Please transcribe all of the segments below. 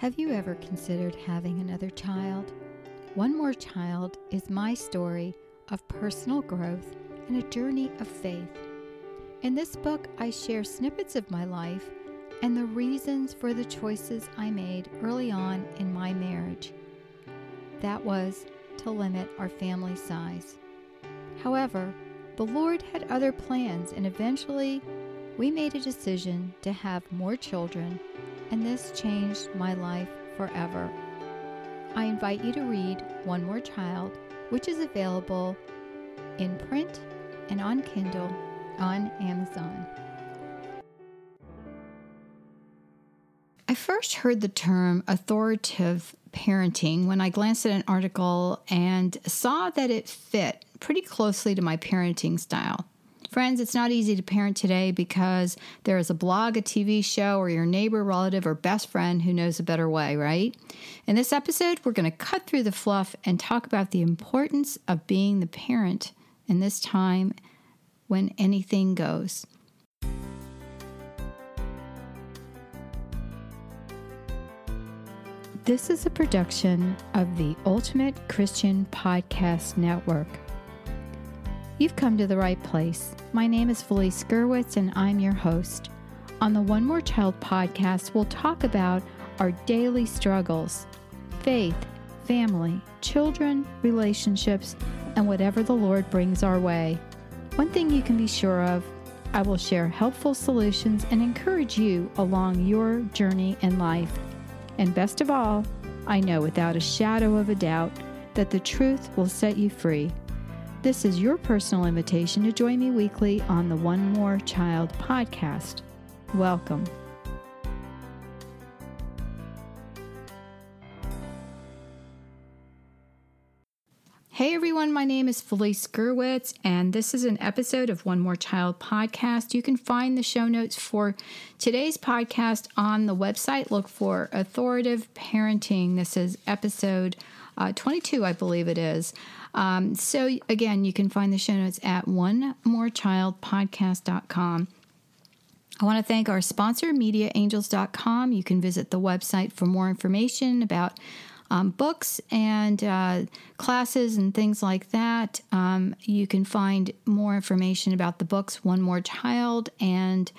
Have you ever considered having another child? One More Child is my story of personal growth and a journey of faith. In this book, I share snippets of my life and the reasons for the choices I made early on in my marriage. That was to limit our family size. However, the Lord had other plans, and eventually we made a decision to have more children and this changed my life forever. I invite you to read One More Child, which is available in print and on Kindle on Amazon. I first heard the term authoritative parenting when I glanced at an article and saw that it fit pretty closely to my parenting style. Friends, it's not easy to parent today because there is a blog, a TV show, or your neighbor, relative, or best friend who knows a better way, right? In this episode, we're going to cut through the fluff and talk about the importance of being the parent in this time when anything goes. This is a production of the Ultimate Christian Podcast Network. You've come to the right place. My name is Felice Gerwitz, and I'm your host. On the One More Child podcast, we'll talk about our daily struggles faith, family, children, relationships, and whatever the Lord brings our way. One thing you can be sure of I will share helpful solutions and encourage you along your journey in life. And best of all, I know without a shadow of a doubt that the truth will set you free. This is your personal invitation to join me weekly on the One More Child podcast. Welcome. Hey everyone, my name is Felice Gerwitz, and this is an episode of One More Child podcast. You can find the show notes for today's podcast on the website. Look for Authoritative Parenting. This is episode uh, 22, I believe it is. Um, so, again, you can find the show notes at one more child onemorechildpodcast.com. I want to thank our sponsor, MediaAngels.com. You can visit the website for more information about um, books and uh, classes and things like that. Um, you can find more information about the books One More Child and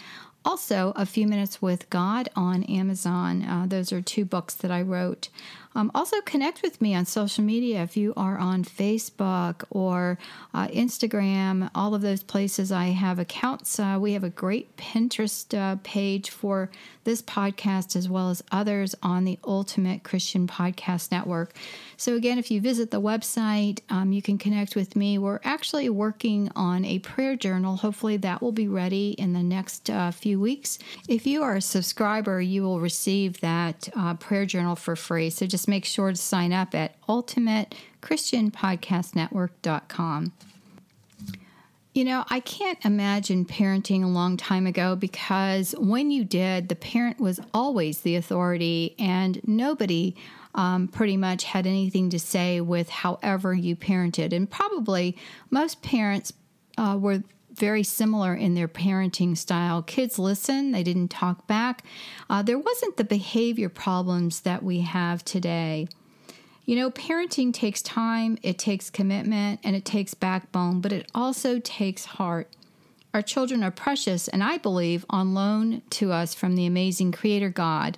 also A Few Minutes with God on Amazon. Uh, those are two books that I wrote. Um, also, connect with me on social media if you are on Facebook or uh, Instagram, all of those places. I have accounts. Uh, we have a great Pinterest uh, page for this podcast as well as others on the Ultimate Christian Podcast Network. So, again, if you visit the website, um, you can connect with me. We're actually working on a prayer journal. Hopefully, that will be ready in the next uh, few weeks. If you are a subscriber, you will receive that uh, prayer journal for free. So, just make sure to sign up at ultimatechristianpodcastnetwork.com. You know, I can't imagine parenting a long time ago because when you did, the parent was always the authority and nobody um, pretty much had anything to say with however you parented. And probably most parents uh, were very similar in their parenting style. Kids listen, they didn't talk back. Uh, there wasn't the behavior problems that we have today. You know, parenting takes time, it takes commitment, and it takes backbone, but it also takes heart. Our children are precious and I believe on loan to us from the amazing Creator God.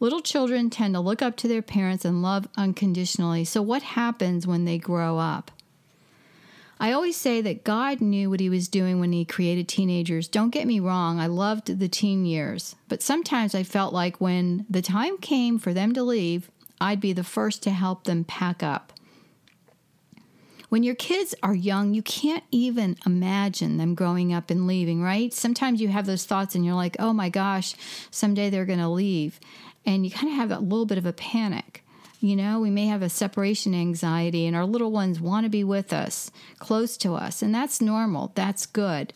Little children tend to look up to their parents and love unconditionally. So, what happens when they grow up? I always say that God knew what He was doing when He created teenagers. Don't get me wrong, I loved the teen years. But sometimes I felt like when the time came for them to leave, I'd be the first to help them pack up. When your kids are young, you can't even imagine them growing up and leaving, right? Sometimes you have those thoughts and you're like, oh my gosh, someday they're going to leave and you kind of have a little bit of a panic. You know, we may have a separation anxiety, and our little ones want to be with us, close to us, and that's normal. That's good.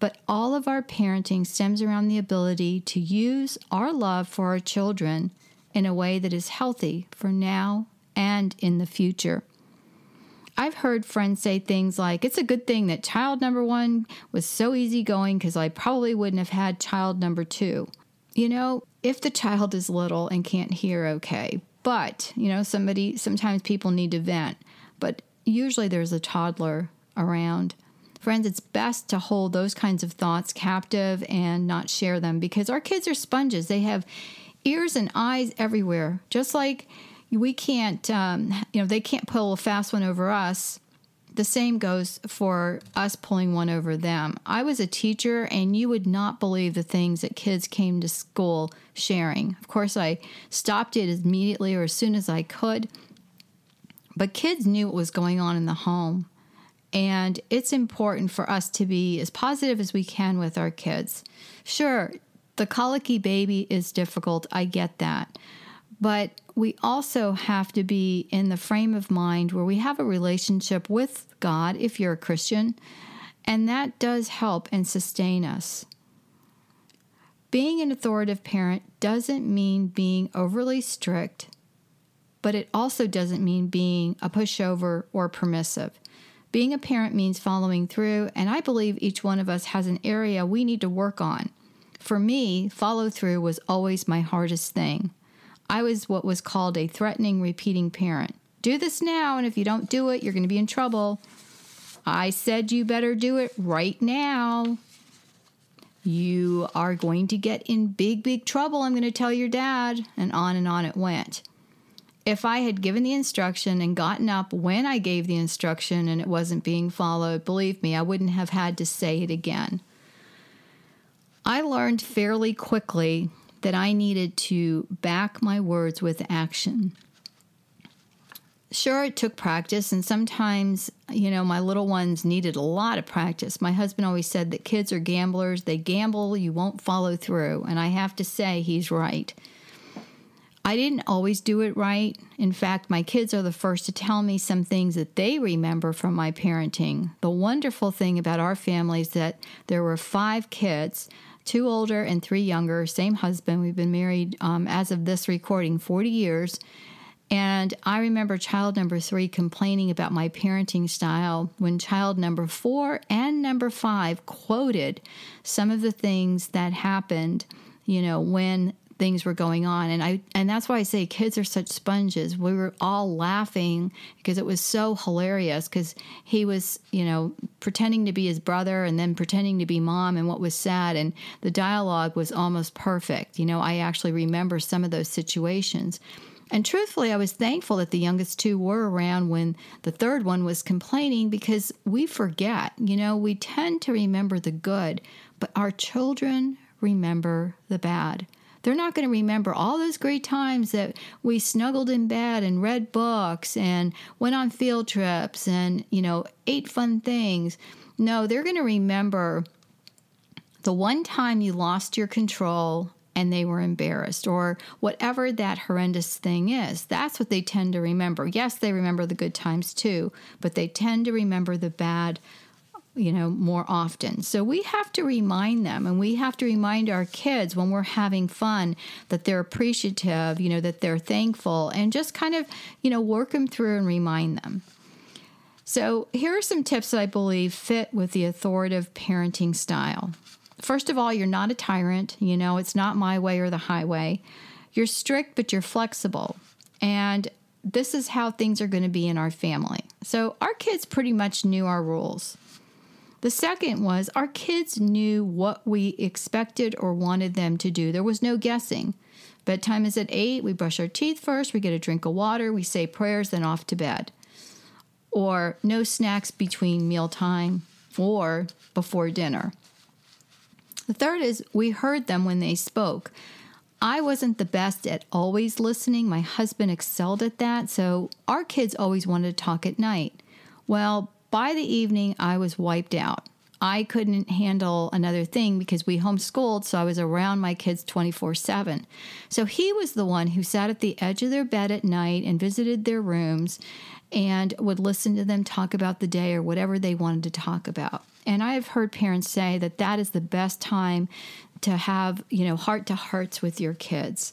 But all of our parenting stems around the ability to use our love for our children in a way that is healthy for now and in the future. I've heard friends say things like, it's a good thing that child number one was so easygoing because I probably wouldn't have had child number two. You know, if the child is little and can't hear okay. But, you know, somebody, sometimes people need to vent, but usually there's a toddler around. Friends, it's best to hold those kinds of thoughts captive and not share them because our kids are sponges. They have ears and eyes everywhere. Just like we can't, um, you know, they can't pull a fast one over us. The same goes for us pulling one over them. I was a teacher, and you would not believe the things that kids came to school sharing. Of course, I stopped it immediately or as soon as I could. But kids knew what was going on in the home. And it's important for us to be as positive as we can with our kids. Sure, the colicky baby is difficult. I get that. But we also have to be in the frame of mind where we have a relationship with God, if you're a Christian, and that does help and sustain us. Being an authoritative parent doesn't mean being overly strict, but it also doesn't mean being a pushover or permissive. Being a parent means following through, and I believe each one of us has an area we need to work on. For me, follow through was always my hardest thing. I was what was called a threatening, repeating parent. Do this now, and if you don't do it, you're going to be in trouble. I said you better do it right now. You are going to get in big, big trouble. I'm going to tell your dad. And on and on it went if I had given the instruction and gotten up when I gave the instruction and it wasn't being followed, believe me, I wouldn't have had to say it again. I learned fairly quickly that I needed to back my words with action. Sure, it took practice, and sometimes, you know, my little ones needed a lot of practice. My husband always said that kids are gamblers. They gamble, you won't follow through. And I have to say, he's right. I didn't always do it right. In fact, my kids are the first to tell me some things that they remember from my parenting. The wonderful thing about our family is that there were five kids two older and three younger, same husband. We've been married um, as of this recording 40 years. And I remember child number three complaining about my parenting style when child number four and number five quoted some of the things that happened, you know, when things were going on. And i and that's why i say kids are such sponges. We were all laughing because it was so hilarious because he was you know pretending to be his brother and then pretending to be mom and what was sad. And the dialogue was almost perfect. You know i actually remember some of those situations. And truthfully, I was thankful that the youngest two were around when the third one was complaining because we forget. You know, we tend to remember the good, but our children remember the bad. They're not going to remember all those great times that we snuggled in bed and read books and went on field trips and, you know, ate fun things. No, they're going to remember the one time you lost your control and they were embarrassed or whatever that horrendous thing is. That's what they tend to remember. Yes, they remember the good times too, but they tend to remember the bad you know, more often. So we have to remind them and we have to remind our kids when we're having fun that they're appreciative, you know, that they're thankful and just kind of, you know, work them through and remind them. So here are some tips that I believe fit with the authoritative parenting style. First of all, you're not a tyrant. You know, it's not my way or the highway. You're strict, but you're flexible. And this is how things are going to be in our family. So our kids pretty much knew our rules. The second was our kids knew what we expected or wanted them to do. There was no guessing. Bedtime is at 8, we brush our teeth first, we get a drink of water, we say prayers, then off to bed. Or no snacks between mealtime or before dinner. The third is we heard them when they spoke. I wasn't the best at always listening. My husband excelled at that, so our kids always wanted to talk at night. Well, by the evening, I was wiped out. I couldn't handle another thing because we homeschooled, so I was around my kids 24 7. So he was the one who sat at the edge of their bed at night and visited their rooms and would listen to them talk about the day or whatever they wanted to talk about. And I have heard parents say that that is the best time to have, you know, heart to hearts with your kids.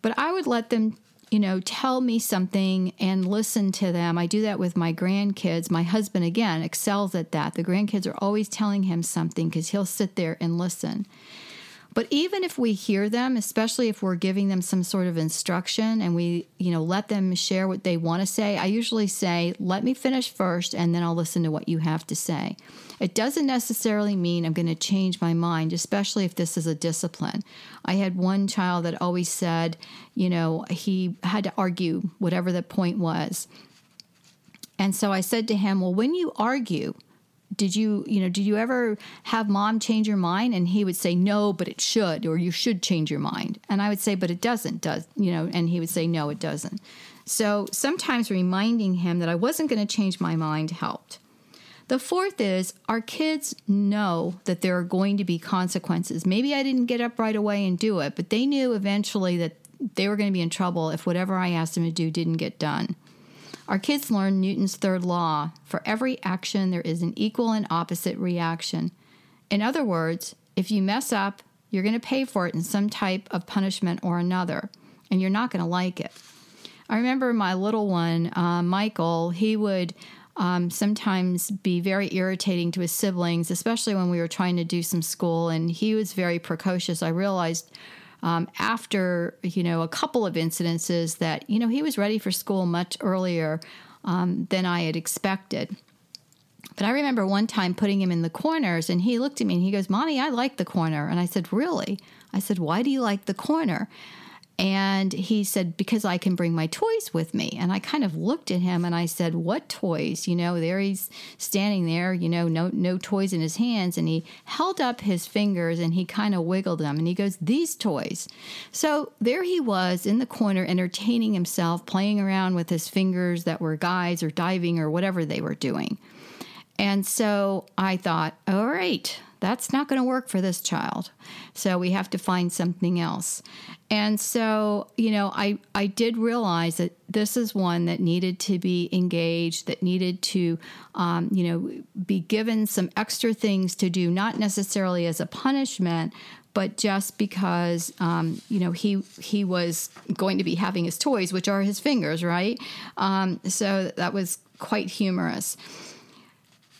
But I would let them you know, tell me something and listen to them. I do that with my grandkids. My husband, again, excels at that. The grandkids are always telling him something because he'll sit there and listen. But even if we hear them, especially if we're giving them some sort of instruction and we, you know, let them share what they want to say, I usually say, let me finish first and then I'll listen to what you have to say. It doesn't necessarily mean I'm going to change my mind, especially if this is a discipline. I had one child that always said, you know, he had to argue whatever the point was. And so I said to him, well, when you argue, did you you know did you ever have mom change your mind? And he would say no but it should or you should change your mind. And i would say but it doesn't does you know and he would say no it doesn't. So sometimes reminding him that i wasn't going to change my mind helped. The fourth is our kids know that there are going to be consequences. Maybe i didn't get up right away and do it but they knew eventually that they were going to be in trouble if whatever i asked them to do didn't get done our kids learn Newton's third law for every action, there is an equal and opposite reaction. In other words, if you mess up, you're going to pay for it in some type of punishment or another, and you're not going to like it. I remember my little one, uh, Michael, he would um, sometimes be very irritating to his siblings, especially when we were trying to do some school, and he was very precocious. I realized um, after you know a couple of incidences that you know he was ready for school much earlier um, than I had expected. But I remember one time putting him in the corners, and he looked at me and he goes, "Mommy, I like the corner." And I said, "Really?" I said, "Why do you like the corner?" And he said, Because I can bring my toys with me. And I kind of looked at him and I said, What toys? You know, there he's standing there, you know, no, no toys in his hands. And he held up his fingers and he kind of wiggled them and he goes, These toys. So there he was in the corner, entertaining himself, playing around with his fingers that were guys or diving or whatever they were doing. And so I thought, All right, that's not going to work for this child. So we have to find something else. And so, you know, I, I did realize that this is one that needed to be engaged, that needed to, um, you know, be given some extra things to do, not necessarily as a punishment, but just because um, you know he he was going to be having his toys, which are his fingers, right? Um, so that was quite humorous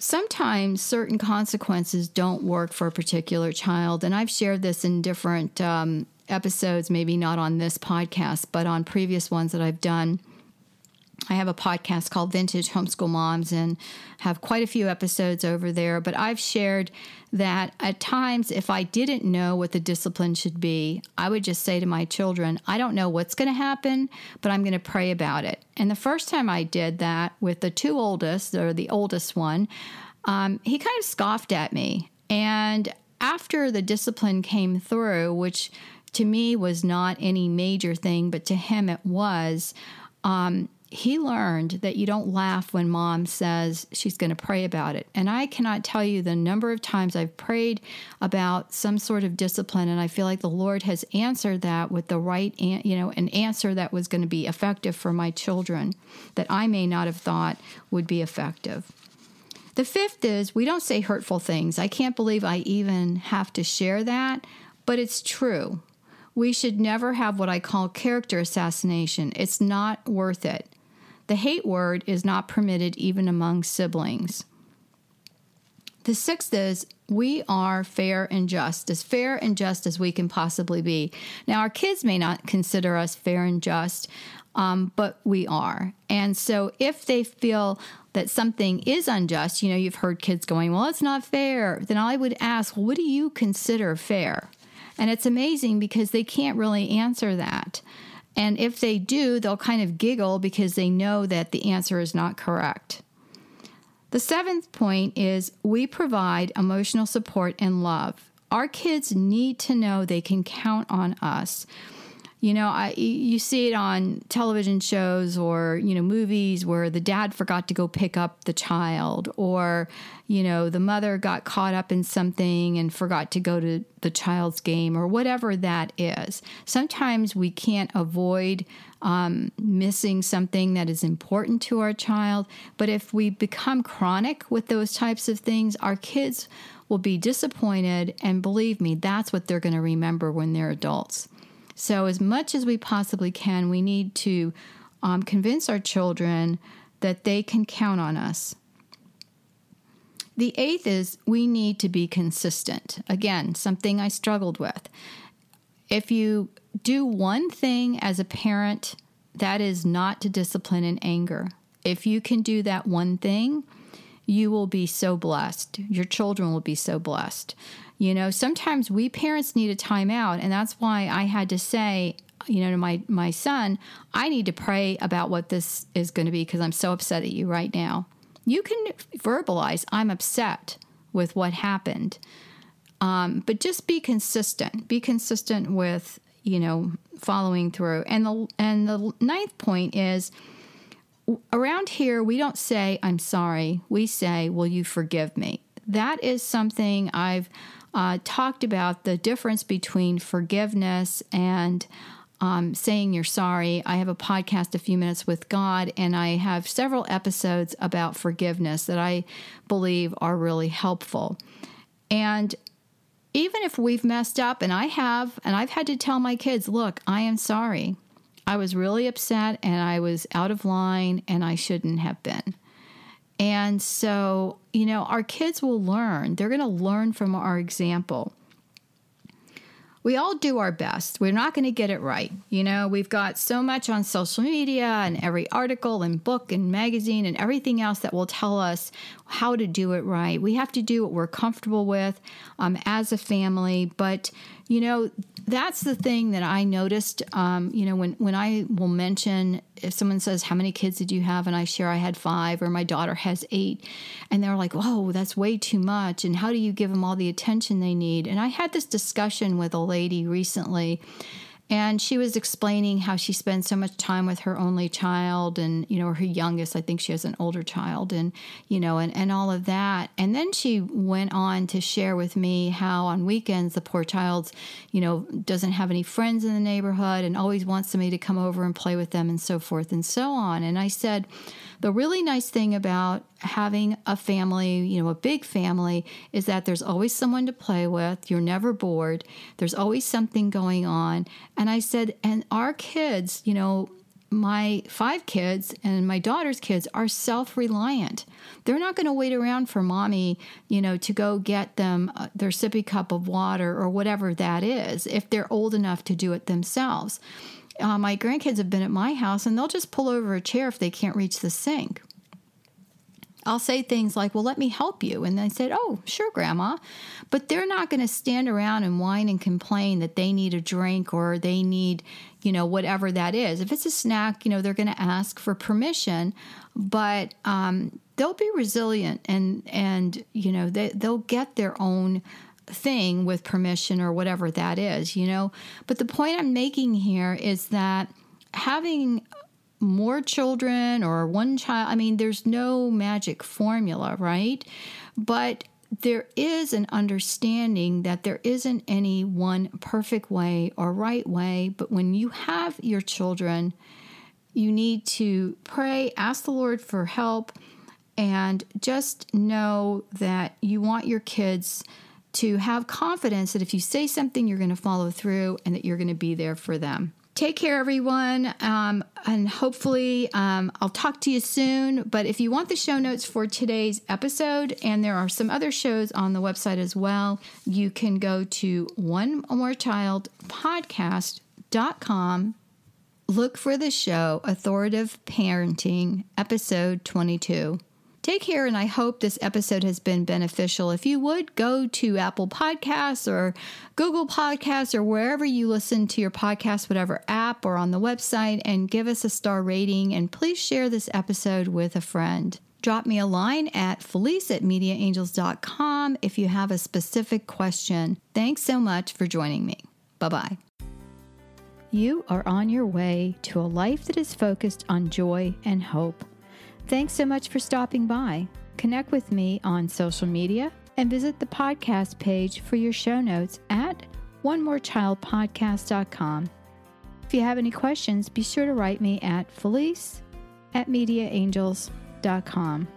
sometimes certain consequences don't work for a particular child. And I've shared this in different um, episodes, maybe not on this podcast, but on previous ones that I've done. I have a podcast called Vintage Homeschool Moms and have quite a few episodes over there. But I've shared that at times, if I didn't know what the discipline should be, I would just say to my children, I don't know what's going to happen, but I'm going to pray about it. And the first time I did that with the two oldest, or the oldest one, um, he kind of scoffed at me. And after the discipline came through, which to me was not any major thing, but to him it was. Um, he learned that you don't laugh when mom says she's going to pray about it. And I cannot tell you the number of times I've prayed about some sort of discipline, and I feel like the Lord has answered that with the right, you know, an answer that was going to be effective for my children that I may not have thought would be effective. The fifth is we don't say hurtful things. I can't believe I even have to share that, but it's true. We should never have what I call character assassination. It's not worth it. The hate word is not permitted even among siblings. The sixth is we are fair and just, as fair and just as we can possibly be. Now, our kids may not consider us fair and just, um, but we are. And so if they feel that something is unjust, you know, you've heard kids going, well, it's not fair, then I would ask, well, what do you consider fair? And it's amazing because they can't really answer that. And if they do, they'll kind of giggle because they know that the answer is not correct. The seventh point is we provide emotional support and love. Our kids need to know they can count on us. You know, I you see it on television shows or, you know, movies where the dad forgot to go pick up the child or, you know, the mother got caught up in something and forgot to go to the child's game or whatever that is. Sometimes we can't avoid um, missing something that is important to our child, but if we become chronic with those types of things, our kids will be disappointed. And believe me, that's what they're going to remember when they're adults. So, as much as we possibly can, we need to um, convince our children that they can count on us. The eighth is we need to be consistent. Again, something I struggled with. If you do one thing as a parent, that is not to discipline in anger. If you can do that one thing, you will be so blessed. Your children will be so blessed. You know, sometimes we parents need a timeout, and that's why I had to say, you know, to my my son, I need to pray about what this is going to be because I'm so upset at you right now. You can verbalize, I'm upset with what happened, um, but just be consistent. Be consistent with you know following through. And the and the ninth point is around here we don't say I'm sorry. We say, "Will you forgive me?" That is something I've uh, talked about the difference between forgiveness and um, saying you're sorry. I have a podcast, A Few Minutes with God, and I have several episodes about forgiveness that I believe are really helpful. And even if we've messed up, and I have, and I've had to tell my kids, look, I am sorry. I was really upset and I was out of line and I shouldn't have been. And so, you know, our kids will learn. They're going to learn from our example we all do our best. We're not going to get it right. You know, we've got so much on social media and every article and book and magazine and everything else that will tell us how to do it right. We have to do what we're comfortable with um, as a family. But, you know, that's the thing that I noticed. Um, you know, when, when I will mention if someone says, How many kids did you have? And I share I had five, or my daughter has eight, and they're like, Whoa, that's way too much. And how do you give them all the attention they need? And I had this discussion with a lady recently and she was explaining how she spends so much time with her only child and you know her youngest. I think she has an older child and you know and, and all of that. And then she went on to share with me how on weekends the poor child you know doesn't have any friends in the neighborhood and always wants somebody to come over and play with them and so forth and so on. And i said the really nice thing about having a family, you know, a big family, is that there's always someone to play with. You're never bored. There's always something going on. And I said, and our kids, you know, my five kids and my daughter's kids are self reliant. They're not going to wait around for mommy, you know, to go get them uh, their sippy cup of water or whatever that is if they're old enough to do it themselves uh, my grandkids have been at my house and they'll just pull over a chair if they can't reach the sink. I'll say things like, Well, let me help you. And they said, Oh, sure, Grandma. But they're not going to stand around and whine and complain that they need a drink or they need, you know, whatever that is. If it's a snack, you know, they're going to ask for permission, but um, they'll be resilient and, and you know, they, they'll get their own thing with permission or whatever that is, you know. But the point I'm making here is that having more children or one child, I mean, there's no magic formula, right? But there is an understanding that there isn't any one perfect way or right way. But when you have your children, you need to pray, ask the Lord for help, and just know that you want your kids to have confidence that if you say something, you're going to follow through and that you're going to be there for them. Take care, everyone. Um, and hopefully, um, I'll talk to you soon. But if you want the show notes for today's episode, and there are some other shows on the website as well, you can go to one more child podcast.com. Look for the show Authoritative Parenting, episode 22. Take care, and I hope this episode has been beneficial. If you would go to Apple Podcasts or Google Podcasts or wherever you listen to your podcast, whatever app or on the website, and give us a star rating. And please share this episode with a friend. Drop me a line at felice at mediaangels.com if you have a specific question. Thanks so much for joining me. Bye bye. You are on your way to a life that is focused on joy and hope. Thanks so much for stopping by. Connect with me on social media and visit the podcast page for your show notes at onemorechildpodcast.com. If you have any questions, be sure to write me at felice at mediaangels.com.